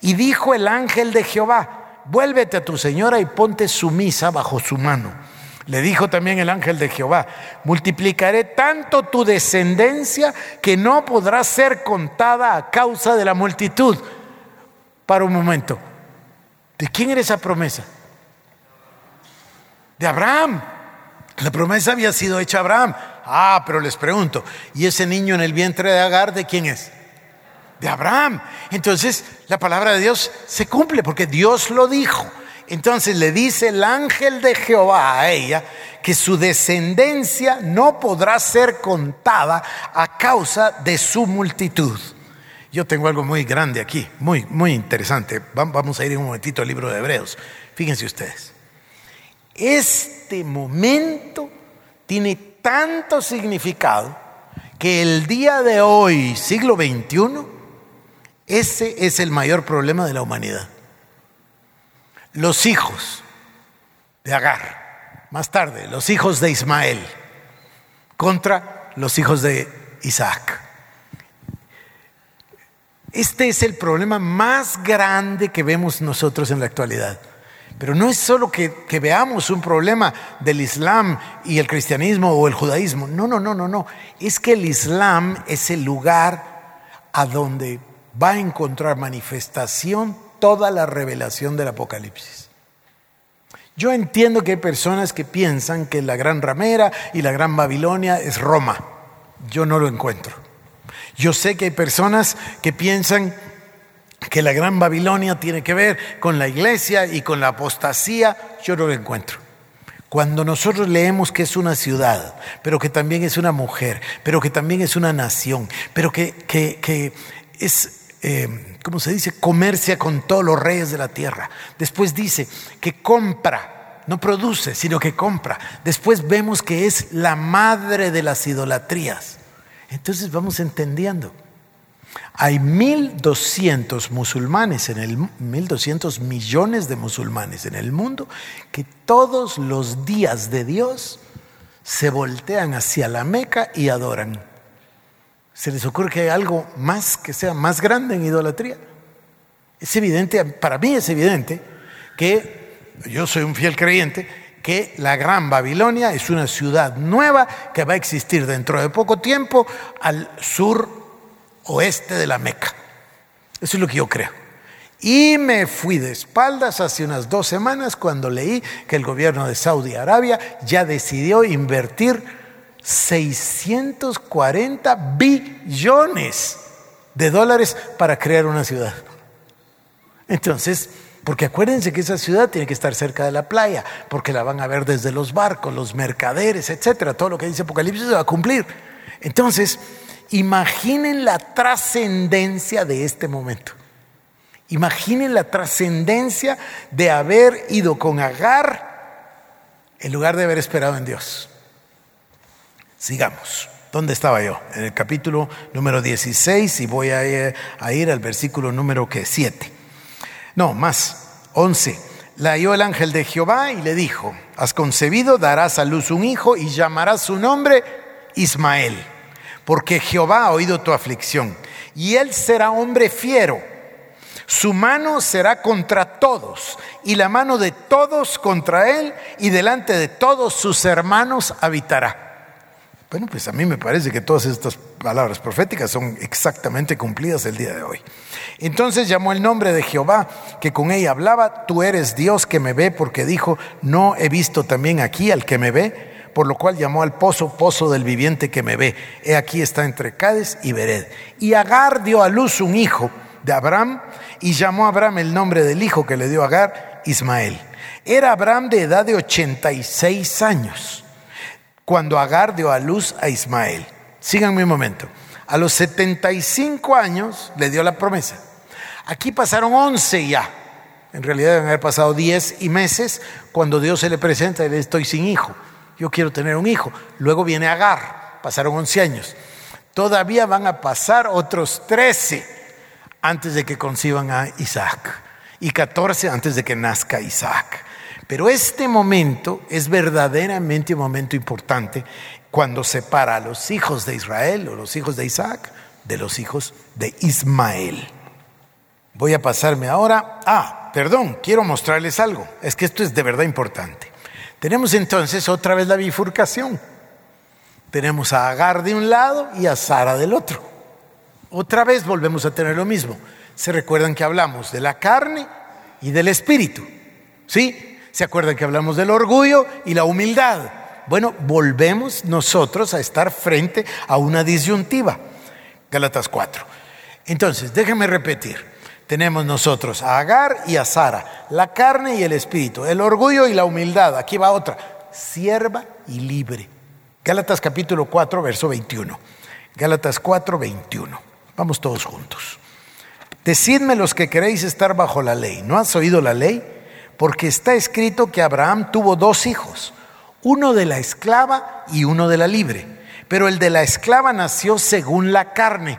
Y dijo el ángel de Jehová, vuélvete a tu señora y ponte sumisa bajo su mano. Le dijo también el ángel de Jehová, multiplicaré tanto tu descendencia que no podrá ser contada a causa de la multitud. Para un momento, ¿de quién era esa promesa? De Abraham. La promesa había sido hecha a Abraham. Ah, pero les pregunto, ¿y ese niño en el vientre de Agar de quién es? De Abraham. Entonces la palabra de Dios se cumple porque Dios lo dijo. Entonces le dice el ángel de Jehová a ella que su descendencia no podrá ser contada a causa de su multitud. Yo tengo algo muy grande aquí, muy, muy interesante. Vamos a ir un momentito al libro de Hebreos. Fíjense ustedes. Este momento tiene tanto significado que el día de hoy, siglo XXI, ese es el mayor problema de la humanidad. Los hijos de Agar, más tarde, los hijos de Ismael, contra los hijos de Isaac. Este es el problema más grande que vemos nosotros en la actualidad. Pero no es solo que, veamos un problema del Islam y el cristianismo o el judaísmo. No, no, no, no, no. Es que el Islam es el lugar a donde va a encontrar manifestación toda la revelación del Apocalipsis. Yo entiendo que hay personas que piensan que la gran ramera y la gran Babilonia es Roma. Yo no lo encuentro. Yo sé que hay personas que piensan que la gran Babilonia tiene que ver con la iglesia y con la apostasía, yo no lo encuentro. Cuando nosotros leemos que es una ciudad, pero que también es una mujer, pero que también es una nación, pero que, que, es, eh, ¿cómo se dice?, comercia con todos los reyes de la tierra. Después dice que compra, no produce, sino que compra. Después vemos que es la madre de las idolatrías. Entonces vamos entendiendo. Hay 1.200 musulmanes en el 1.200 millones de musulmanes en el mundo que todos los días de Dios se voltean hacia la Meca y adoran. ¿Se les ocurre que hay algo más que sea más grande en idolatría? Es evidente, para mí es evidente que yo soy un fiel creyente que la Gran Babilonia es una ciudad nueva que va a existir dentro de poco tiempo al sur oeste de la Meca. Eso es lo que yo creo. Y me fui de espaldas hace unas dos semanas cuando leí que el gobierno de Saudi Arabia ya decidió invertir 640 billones de dólares para crear una ciudad. Entonces, porque acuérdense que esa ciudad tiene que estar cerca de la playa, porque la van a ver desde los barcos, los mercaderes, etcétera. Todo lo que dice Apocalipsis se va a cumplir. Entonces, Imaginen la trascendencia de este momento. Imaginen la trascendencia de haber ido con Agar en lugar de haber esperado en Dios. Sigamos. ¿Dónde estaba yo? En el capítulo número 16 y voy a ir, al versículo número 7. No, más, 11. La halló el ángel de Jehová y le dijo, has concebido, darás a luz un hijo y llamarás su nombre Ismael porque Jehová ha oído tu aflicción, y él será hombre fiero, Su mano será contra todos y la mano de todos contra él y delante de todos sus hermanos habitará. Bueno, pues a mí me parece que todas estas palabras proféticas son exactamente cumplidas el día de hoy. Entonces llamó el nombre de Jehová, que con ella hablaba, tú eres Dios que me ve, porque dijo, no he visto también aquí al que me ve, por lo cual llamó al pozo, pozo del viviente que me ve. He aquí está entre Cades y Bered. Y Agar dio a luz un hijo de Abraham, y llamó a Abraham el nombre del hijo que le dio Agar, Ismael. Era Abraham de edad de 86 años cuando Agar dio a luz a Ismael. Síganme un momento. A los 75 años le dio la promesa. Aquí pasaron 11 ya. En realidad deben haber pasado 10 y meses cuando Dios se le presenta y le estoy sin hijo. Yo quiero tener un hijo. Luego viene Agar. Pasaron 11 años. Todavía van a pasar otros 13 antes de que conciban a Isaac y 14 antes de que nazca Isaac. Pero este momento es verdaderamente un momento importante cuando separa a los hijos de Israel o los hijos de Isaac de los hijos de Ismael. Voy a pasarme ahora. Ah, perdón, quiero mostrarles algo. Es que esto es de verdad importante. Tenemos entonces otra vez la bifurcación. Tenemos a Agar de un lado y a Sara del otro. Otra vez volvemos a tener lo mismo. Se recuerdan que hablamos de la carne y del espíritu. ¿Sí? Se acuerdan que hablamos del orgullo y la humildad. Bueno, volvemos nosotros a estar frente a una disyuntiva. Galatas 4. Entonces, déjenme repetir. Tenemos nosotros a Agar y a Sara, la carne y el espíritu, el orgullo y la humildad. Aquí va otra, sierva y libre. Gálatas capítulo 4, verso 21. Gálatas 4, 21. Vamos todos juntos. Decidme los que queréis estar bajo la ley. ¿No has oído la ley? Porque está escrito que Abraham tuvo dos hijos, uno de la esclava y uno de la libre. Pero el de la esclava nació según la carne.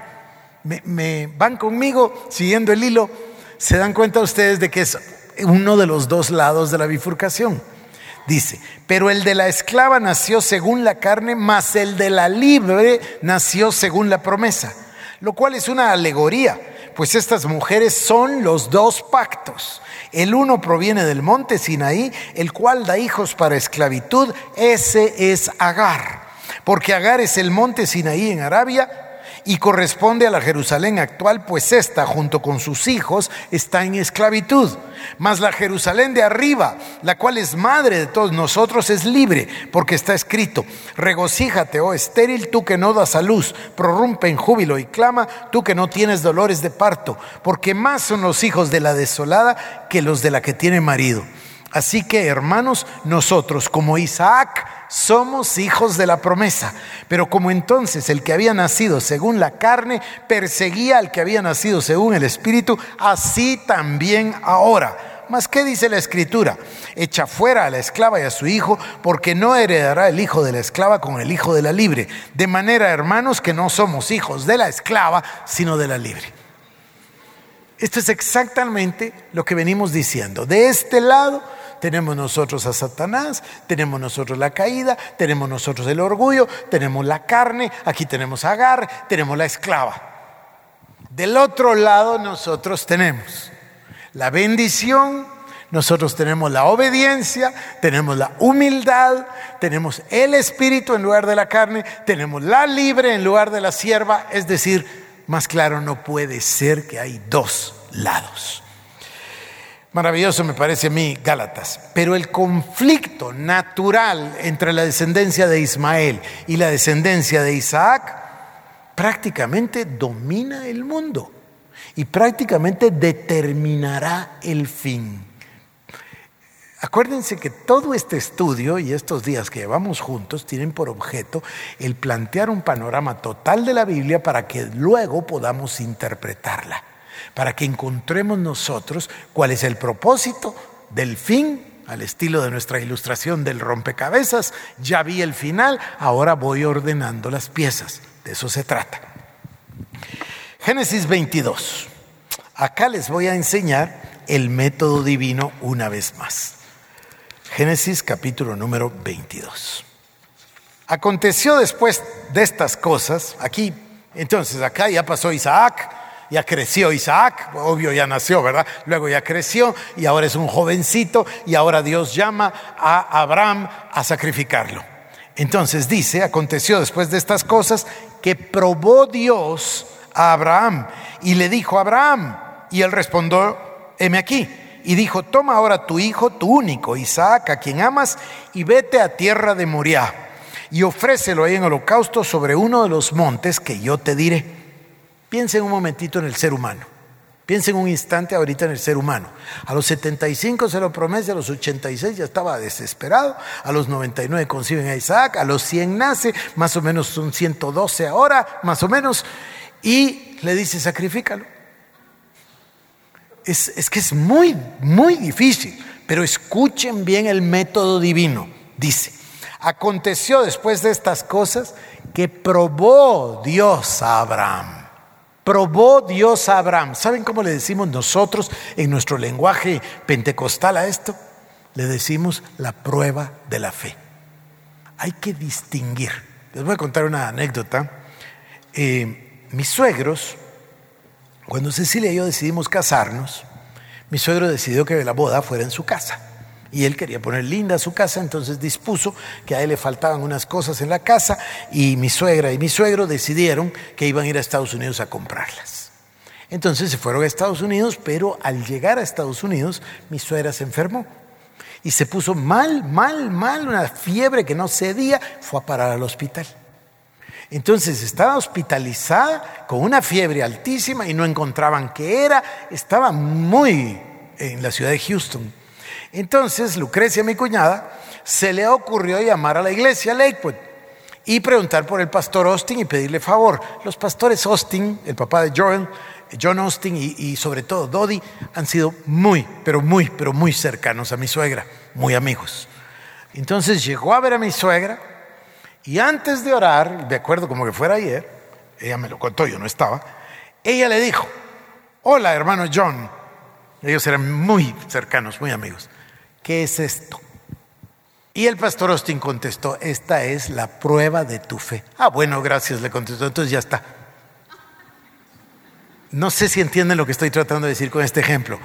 ¿Me, van conmigo siguiendo el hilo? ¿Se dan cuenta ustedes de que es uno de los dos lados de la bifurcación? Dice, pero el de la esclava nació según la carne, más el de la libre nació según la promesa lo cual es una alegoría, pues estas mujeres son los dos pactos. El uno proviene del monte Sinaí, el cual da hijos para esclavitud, ese es Agar, porque Agar es el monte Sinaí en Arabia y corresponde a la Jerusalén actual, pues ésta, junto con sus hijos, está en esclavitud. Mas la Jerusalén de arriba, la cual es madre de todos nosotros, es libre, porque está escrito, regocíjate, oh estéril, tú que no das a luz, prorrumpe en júbilo y clama, tú que no tienes dolores de parto, porque más son los hijos de la desolada que los de la que tiene marido. Así que, hermanos, nosotros como Isaac somos hijos de la promesa. Pero como entonces el que había nacido según la carne perseguía al que había nacido según el Espíritu, así también ahora. Mas, ¿qué dice la Escritura? Echa fuera a la esclava y a su hijo, porque no heredará el hijo de la esclava con el hijo de la libre. De manera, hermanos, que no somos hijos de la esclava, sino de la libre. Esto es exactamente lo que venimos diciendo. De este lado tenemos nosotros a Satanás, tenemos nosotros la caída, tenemos nosotros el orgullo, tenemos la carne, aquí tenemos a Agar, tenemos la esclava. Del otro lado nosotros tenemos la bendición, nosotros tenemos la obediencia, tenemos la humildad, tenemos el espíritu en lugar de la carne, tenemos la libre en lugar de la sierva, es decir, más claro no puede ser que hay dos lados. Maravilloso me parece a mí Gálatas. Pero el conflicto natural entre la descendencia de Ismael y la descendencia de Isaac prácticamente domina el mundo y prácticamente determinará el fin. Acuérdense que todo este estudio y estos días que llevamos juntos tienen por objeto el plantear un panorama total de la Biblia para que luego podamos interpretarla para que encontremos nosotros cuál es el propósito del fin, al estilo de nuestra ilustración del rompecabezas. Ya vi el final, ahora voy ordenando las piezas. De eso se trata. Génesis 22. Acá les voy a enseñar el método divino una vez más. Génesis capítulo número 22. Aconteció después de estas cosas, aquí, entonces acá ya pasó Isaac, Ya creció Isaac, obvio ya nació, ¿verdad? Luego ya creció y ahora es un jovencito y ahora Dios llama a Abraham a sacrificarlo. Entonces dice, aconteció después de estas cosas que probó Dios a Abraham y le dijo a Abraham, y él respondió, heme aquí, y dijo, toma ahora tu hijo, tu único, Isaac, a quien amas, y vete a tierra de Moriah, y ofrécelo ahí en holocausto sobre uno de los montes que yo te diré. Piensa un momentito en el ser humano. Piensen un instante ahorita en el ser humano. A los 75 se lo promete, a los 86 ya estaba desesperado, a los 99 conciben a Isaac, a los 100 nace, más o menos son 112 ahora, más o menos, y le dice, sacrifícalo. Es, es que es muy, muy difícil, pero escuchen bien el método divino. Dice, aconteció después de estas cosas que probó Dios a Abraham probó Dios a Abraham. ¿Saben cómo le decimos nosotros en nuestro lenguaje pentecostal a esto? Le decimos la prueba de la fe. Hay que distinguir. Les voy a contar una anécdota. Eh, mis suegros, cuando Cecilia y yo decidimos casarnos, mi suegro decidió que la boda fuera en su casa. Y él quería poner linda su casa, entonces dispuso que a él le faltaban unas cosas en la casa y mi suegra y mi suegro decidieron que iban a ir a Estados Unidos a comprarlas. Entonces se fueron a Estados Unidos, pero al llegar a Estados Unidos mi suegra se enfermó y se puso mal, mal, mal, una fiebre que no cedía, fue a parar al hospital. Entonces estaba hospitalizada con una fiebre altísima y no encontraban qué era, estaba muy en la ciudad de Houston. Entonces, Lucrecia, mi cuñada, se le ocurrió llamar a la iglesia Lakewood y preguntar por el pastor Austin y pedirle favor. Los pastores Austin, el papá de Joel, John Austin y, y, sobre todo Dodi han sido muy, pero muy, pero muy cercanos a mi suegra, muy amigos. Entonces llegó a ver a mi suegra y antes de orar, de acuerdo como que fuera ayer, ella me lo contó, yo no estaba, ella le dijo, hola hermano John, ellos eran muy cercanos, muy amigos. ¿Qué es esto? Y el pastor Austin contestó, esta es la prueba de tu fe. Ah, bueno, gracias, le contestó, entonces ya está. No sé si entienden lo que estoy tratando de decir con este ejemplo.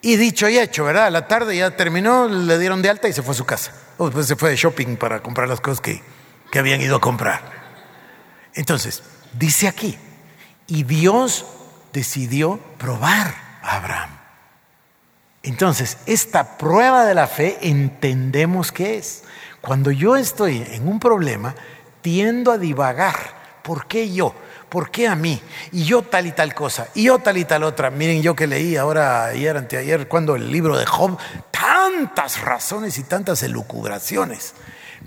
Y dicho y hecho, ¿verdad? la tarde ya terminó, le dieron de alta y se fue a su casa. O después se fue de shopping para comprar las cosas que, que habían ido a comprar. Entonces, dice aquí, y Dios decidió probar a Abraham. Entonces, esta prueba de la fe entendemos qué es. Cuando yo estoy en un problema, tiendo a divagar. ¿Por qué yo? ¿Por qué a mí? Y yo tal y tal cosa, y yo tal y tal otra. Miren, yo que leí ahora, ayer, anteayer, cuando el libro de Job, tantas razones y tantas elucubraciones.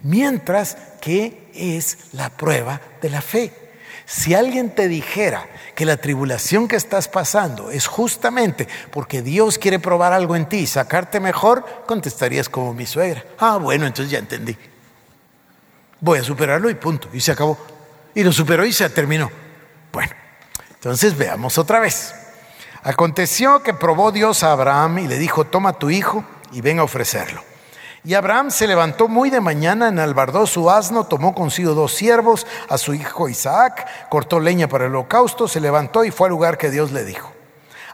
Mientras que es la prueba de la fe. Si alguien te dijera que la tribulación que estás pasando es justamente porque Dios quiere probar algo en ti y sacarte mejor, contestarías como mi suegra. Ah, bueno, entonces ya entendí. Voy a superarlo y punto. Y se acabó. Y lo superó y se terminó. Bueno, entonces veamos otra vez. Aconteció que probó Dios a Abraham y le dijo, toma tu hijo y ven a ofrecerlo. Y Abraham se levantó muy de mañana, enalbardó su asno, tomó consigo dos siervos, a su hijo Isaac, cortó leña para el holocausto, se levantó y fue al lugar que Dios le dijo.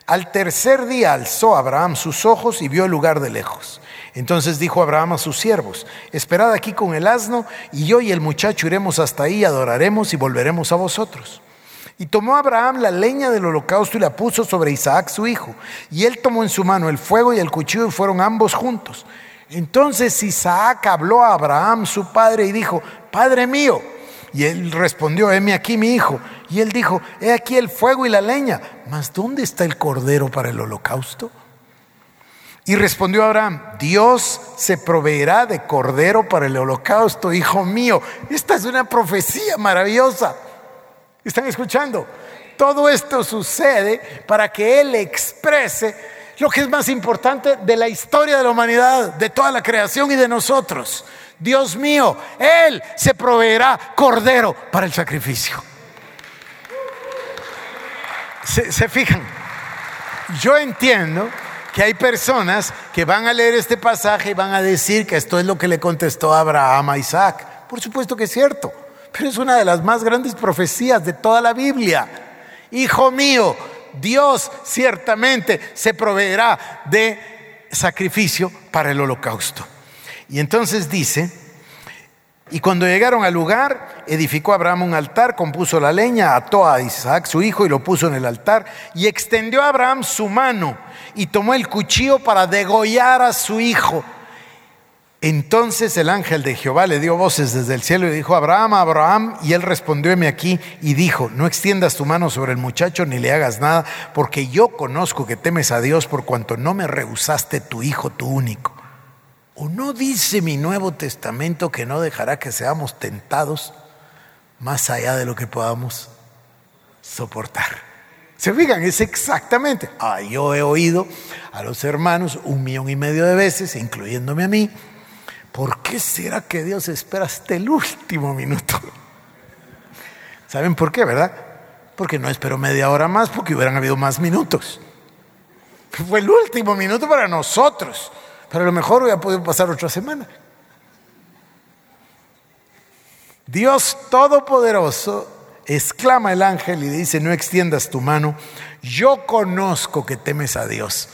Al tercer día alzó Abraham sus ojos y vio el lugar de lejos. Entonces dijo Abraham a sus siervos, esperad aquí con el asno, y yo y el muchacho iremos hasta ahí, adoraremos y volveremos a vosotros. Y tomó Abraham la leña del holocausto y la puso sobre Isaac su hijo. Y él tomó en su mano el fuego y el cuchillo y fueron ambos juntos. Entonces Isaac habló a Abraham, su padre, y dijo, Padre mío. Y él respondió, heme aquí mi hijo. Y él dijo, he aquí el fuego y la leña, mas ¿dónde está el cordero para el holocausto? Y respondió Abraham, Dios se proveerá de cordero para el holocausto, hijo mío. Esta es una profecía maravillosa. ¿Están escuchando? Todo esto sucede para que Él exprese lo que es más importante de la historia de la humanidad, de toda la creación y de nosotros. Dios mío, Él se proveerá cordero para el sacrificio. ¿Se, fijan? Yo entiendo que hay personas que van a leer este pasaje y van a decir que esto es lo que le contestó Abraham a Isaac. Por supuesto que es cierto, pero es una de las más grandes profecías de toda la Biblia. hijo mío, Dios ciertamente se proveerá de sacrificio para el holocausto. Y entonces dice, y cuando llegaron al lugar, edificó Abraham un altar, compuso la leña, ató a Isaac su hijo y lo puso en el altar, y extendió a Abraham su mano y tomó el cuchillo para degollar a su hijo. Entonces el ángel de Jehová le dio voces desde el cielo y dijo, Abraham, Abraham, y él respondióme aquí y dijo, no extiendas tu mano sobre el muchacho ni le hagas nada, porque yo conozco que temes a Dios por cuanto no me rehusaste tu hijo, tu único. ¿O no dice mi Nuevo Testamento que no dejará que seamos tentados más allá de lo que podamos soportar? Se fijan, es exactamente. Ah, yo he oído a los hermanos un millón y medio de veces, incluyéndome a mí, ¿por qué será que Dios espera hasta el último minuto? ¿Saben por qué, verdad? Porque no esperó media hora más porque hubieran habido más minutos. Fue el último minuto para nosotros. Pero a lo mejor hubiera podido pasar otra semana. Dios Todopoderoso exclama el ángel y dice, no extiendas tu mano, yo conozco que temes a Dios.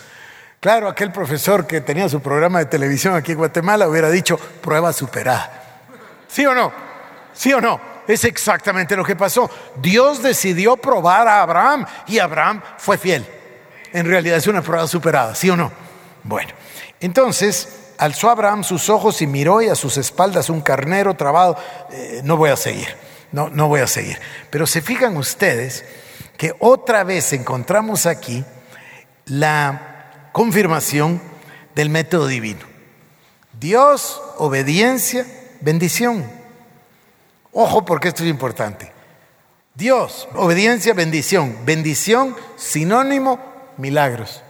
Claro, aquel profesor que tenía su programa de televisión aquí en Guatemala hubiera dicho, prueba superada. ¿Sí o no? ¿Sí o no? Es exactamente lo que pasó. Dios decidió probar a Abraham y Abraham fue fiel. En realidad es una prueba superada, ¿sí o no? Bueno, entonces alzó Abraham sus ojos y miró y a sus espaldas un carnero trabado. Eh, no voy a seguir, no, no voy a seguir. Pero se fijan ustedes que otra vez encontramos aquí la confirmación del método divino. Dios, obediencia, bendición. Ojo porque esto es importante. Dios, obediencia, bendición. Bendición, sinónimo, milagros.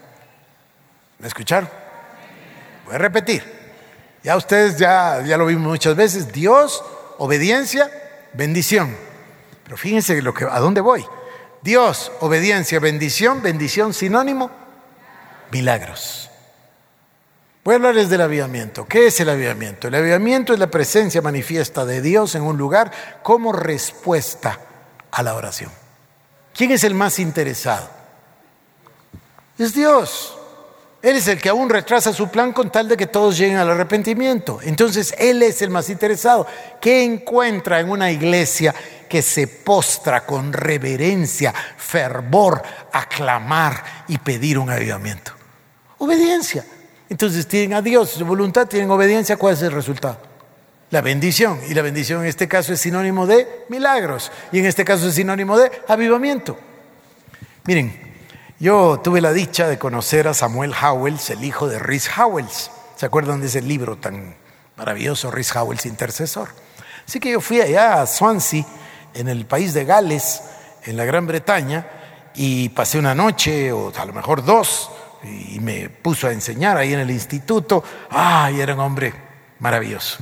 ¿Me escucharon? Voy a repetir. Ya ustedes ya, ya lo vimos muchas veces. Dios, obediencia, bendición. Pero fíjense lo que, a dónde voy. Dios, obediencia, bendición, bendición sinónimo, milagros. Voy a hablarles del avivamiento. ¿Qué es el avivamiento? El avivamiento es la presencia manifiesta de Dios en un lugar como respuesta a la oración. ¿Quién es el más interesado? Es Dios. Él es el que aún retrasa su plan con tal de que todos lleguen al arrepentimiento. Entonces, Él es el más interesado. ¿Qué encuentra en una iglesia que se postra con reverencia, fervor, aclamar y pedir un avivamiento? Obediencia. Entonces tienen a Dios, su voluntad, tienen obediencia, ¿cuál es el resultado? La bendición. Y la bendición en este caso es sinónimo de milagros. Y en este caso es sinónimo de avivamiento. Miren, yo tuve la dicha de conocer a Samuel Howells, el hijo de Rhys Howells. ¿Se acuerdan de ese libro tan maravilloso, Rhys Howells, Intercesor? Así que yo fui allá a Swansea, en el país de Gales, en la Gran Bretaña, y pasé una noche, o a lo mejor dos, y me puso a enseñar ahí en el instituto. ¡Ay, era un hombre maravilloso!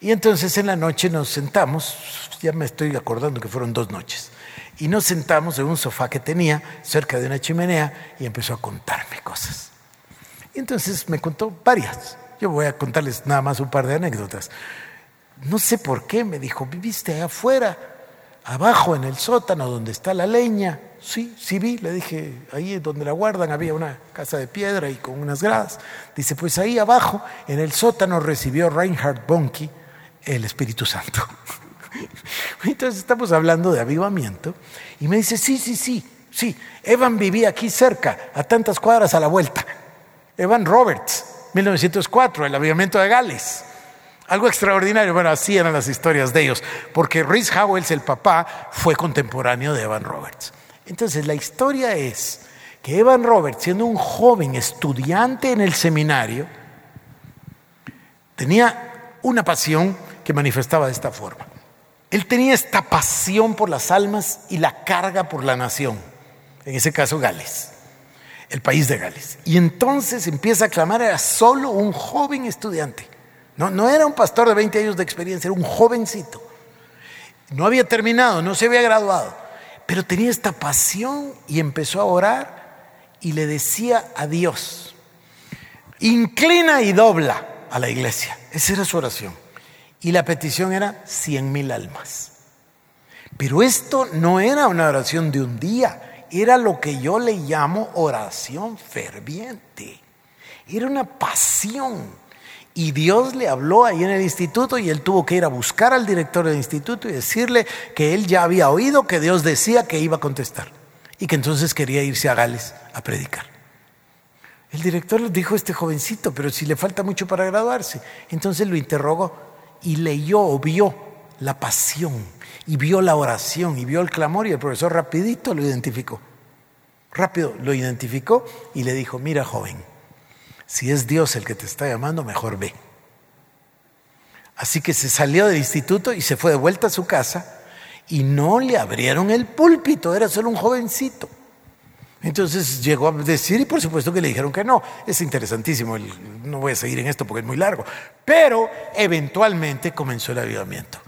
Y entonces en la noche nos sentamos, ya me estoy acordando que fueron dos noches y nos sentamos en un sofá que tenía cerca de una chimenea y empezó a contarme cosas. Y entonces me contó varias. Yo voy a contarles nada más un par de anécdotas. No sé por qué me dijo, viviste allá afuera, abajo en el sótano donde está la leña. Sí, sí vi, le dije, ahí donde la guardan había una casa de piedra y con unas gradas. Dice, pues ahí abajo, en el sótano recibió Reinhard Bonnke el Espíritu Santo. Entonces estamos hablando de avivamiento y me dice, sí, sí, sí, sí, Evan vivía aquí cerca, a tantas cuadras a la vuelta. Evan Roberts, 1904, el avivamiento de Gales. Algo extraordinario, bueno, así eran las historias de ellos, porque Rhys Howells, el papá, fue contemporáneo de Evan Roberts. Entonces la historia es que Evan Roberts, siendo un joven estudiante en el seminario, tenía una pasión que manifestaba de esta forma. Él tenía esta pasión por las almas y la carga por la nación, en ese caso Gales, el país de Gales. Y entonces empieza a clamar, era solo un joven estudiante, no, no era un pastor de 20 años de experiencia, era un jovencito. No había terminado, no se había graduado, pero tenía esta pasión y empezó a orar y le decía a Dios, inclina y dobla a la iglesia. Esa era su oración. Y la petición era cien mil almas. Pero esto no era una oración de un día, era lo que yo le llamo oración ferviente. Era una pasión. Y Dios le habló ahí en el instituto y él tuvo que ir a buscar al director del instituto y decirle que él ya había oído que Dios decía que iba a contestar y que entonces quería irse a Gales a predicar. El director le dijo a este jovencito, pero si le falta mucho para graduarse. Entonces lo interrogó y leyó o vio la pasión y vio la oración y vio el clamor y el profesor rapidito lo identificó. Rápido lo identificó y le dijo, mira joven, si es Dios el que te está llamando, mejor ve. Así que se salió del instituto y se fue de vuelta a su casa y no le abrieron el púlpito, era solo un jovencito. Entonces llegó a decir, y por supuesto que le dijeron que no. Es interesantísimo, no voy a seguir en esto porque es muy largo. Pero eventualmente comenzó el avivamiento.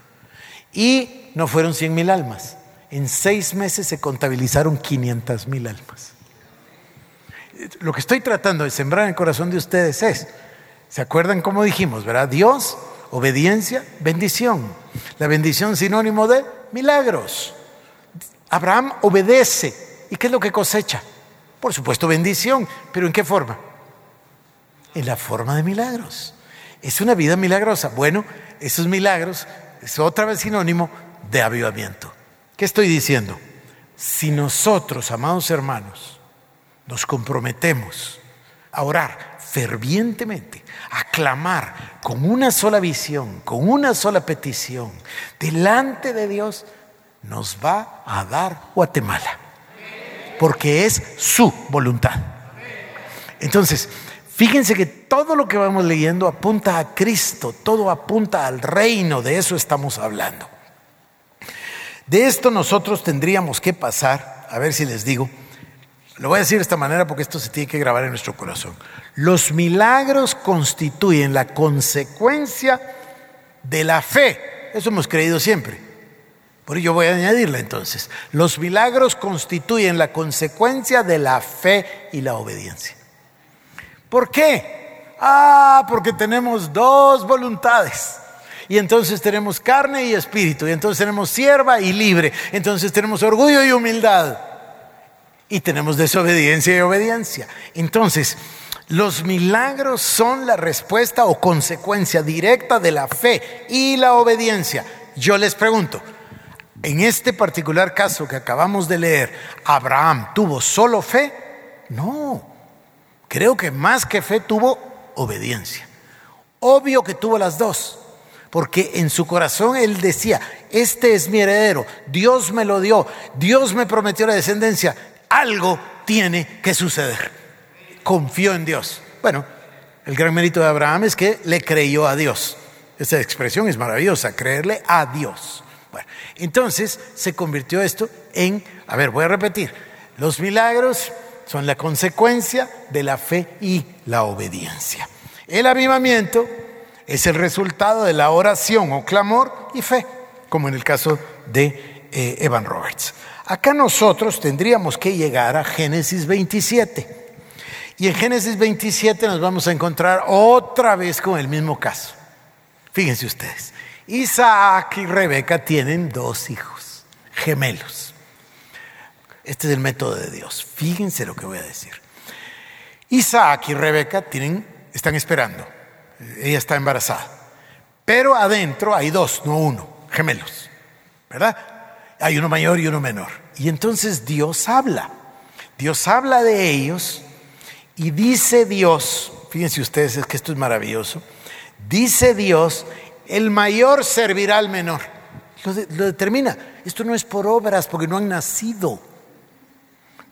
Y no fueron 100 mil almas. En seis meses se contabilizaron 500 mil almas. Lo que estoy tratando de sembrar en el corazón de ustedes es, ¿se acuerdan cómo dijimos, verdad? Dios, obediencia, bendición. La bendición sinónimo de milagros. Abraham obedece ¿Y qué es lo que cosecha? Por supuesto, bendición, pero ¿en qué forma? En la forma de milagros. Es una vida milagrosa. Bueno, esos milagros es otra vez sinónimo de avivamiento. ¿Qué estoy diciendo? Si nosotros, amados hermanos, nos comprometemos a orar fervientemente, a clamar con una sola visión, con una sola petición, delante de Dios, nos va a dar Guatemala porque es su voluntad. Entonces, fíjense que todo lo que vamos leyendo apunta a Cristo, todo apunta al reino, de eso estamos hablando. De esto nosotros tendríamos que pasar, a ver si les digo, lo voy a decir de esta manera porque esto se tiene que grabar en nuestro corazón. Los milagros constituyen la consecuencia de la fe. Eso hemos creído siempre. Por ello voy a añadirla entonces. Los milagros constituyen la consecuencia de la fe y la obediencia. ¿Por qué? Ah, porque tenemos dos voluntades. Y entonces tenemos carne y espíritu. Y entonces tenemos sierva y libre. Entonces tenemos orgullo y humildad. Y tenemos desobediencia y obediencia. Entonces, los milagros son la respuesta o consecuencia directa de la fe y la obediencia. Yo les pregunto, en este particular caso que acabamos de leer, ¿Abraham tuvo solo fe? No, creo que más que fe tuvo obediencia. Obvio que tuvo las dos, porque en su corazón él decía, este es mi heredero, Dios me lo dio, Dios me prometió la descendencia, algo tiene que suceder. Confió en Dios. Bueno, el gran mérito de Abraham es que le creyó a Dios. Esa expresión es maravillosa, creerle a Dios. Bueno, entonces se convirtió esto en, a ver, voy a repetir, los milagros son la consecuencia de la fe y la obediencia. El avivamiento es el resultado de la oración o clamor y fe, como en el caso de eh, Evan Roberts. Acá nosotros tendríamos que llegar a Génesis 27. Y en Génesis 27 nos vamos a encontrar otra vez con el mismo caso. Fíjense ustedes. Isaac y Rebeca tienen dos hijos, gemelos. Este es el método de Dios. Fíjense lo que voy a decir. Isaac y Rebeca tienen, están esperando. Ella está embarazada. Pero adentro hay dos, no uno, gemelos. ¿Verdad? Hay uno mayor y uno menor. Y entonces Dios habla. Dios habla de ellos y dice Dios, fíjense ustedes, es que esto es maravilloso. Dice Dios, el mayor servirá al menor. Lo, determina. Esto no es por obras, porque no han nacido.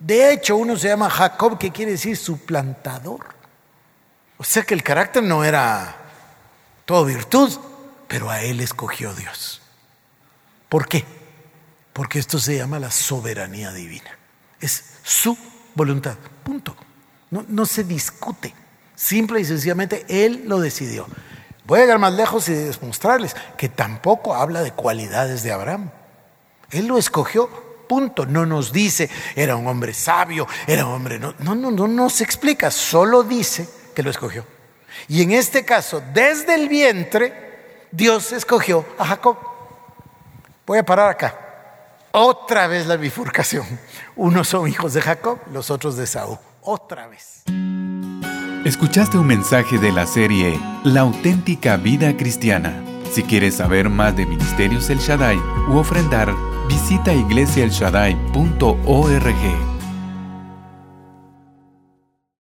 De hecho, uno se llama Jacob, que quiere decir suplantador. O sea que el carácter no era todo virtud, pero a él escogió Dios. ¿Por qué? Porque esto se llama la soberanía divina. Es su voluntad. Punto. No, no se discute. Simple y sencillamente Él lo decidió. Voy a llegar más lejos y demostrarles que tampoco habla de cualidades de Abraham. Él lo escogió, punto. No nos dice, era un hombre sabio, era un hombre... No, no, no, no nos explica, solo dice que lo escogió. Y en este caso, desde el vientre, Dios escogió a Jacob. Voy a parar acá. Otra vez la bifurcación. Unos son hijos de Jacob, los otros de Saúl. Otra vez. Escuchaste un mensaje de la serie La auténtica vida cristiana. Si quieres saber más de Ministerios El Shaddai u ofrendar, visita iglesiaelshaddai.org.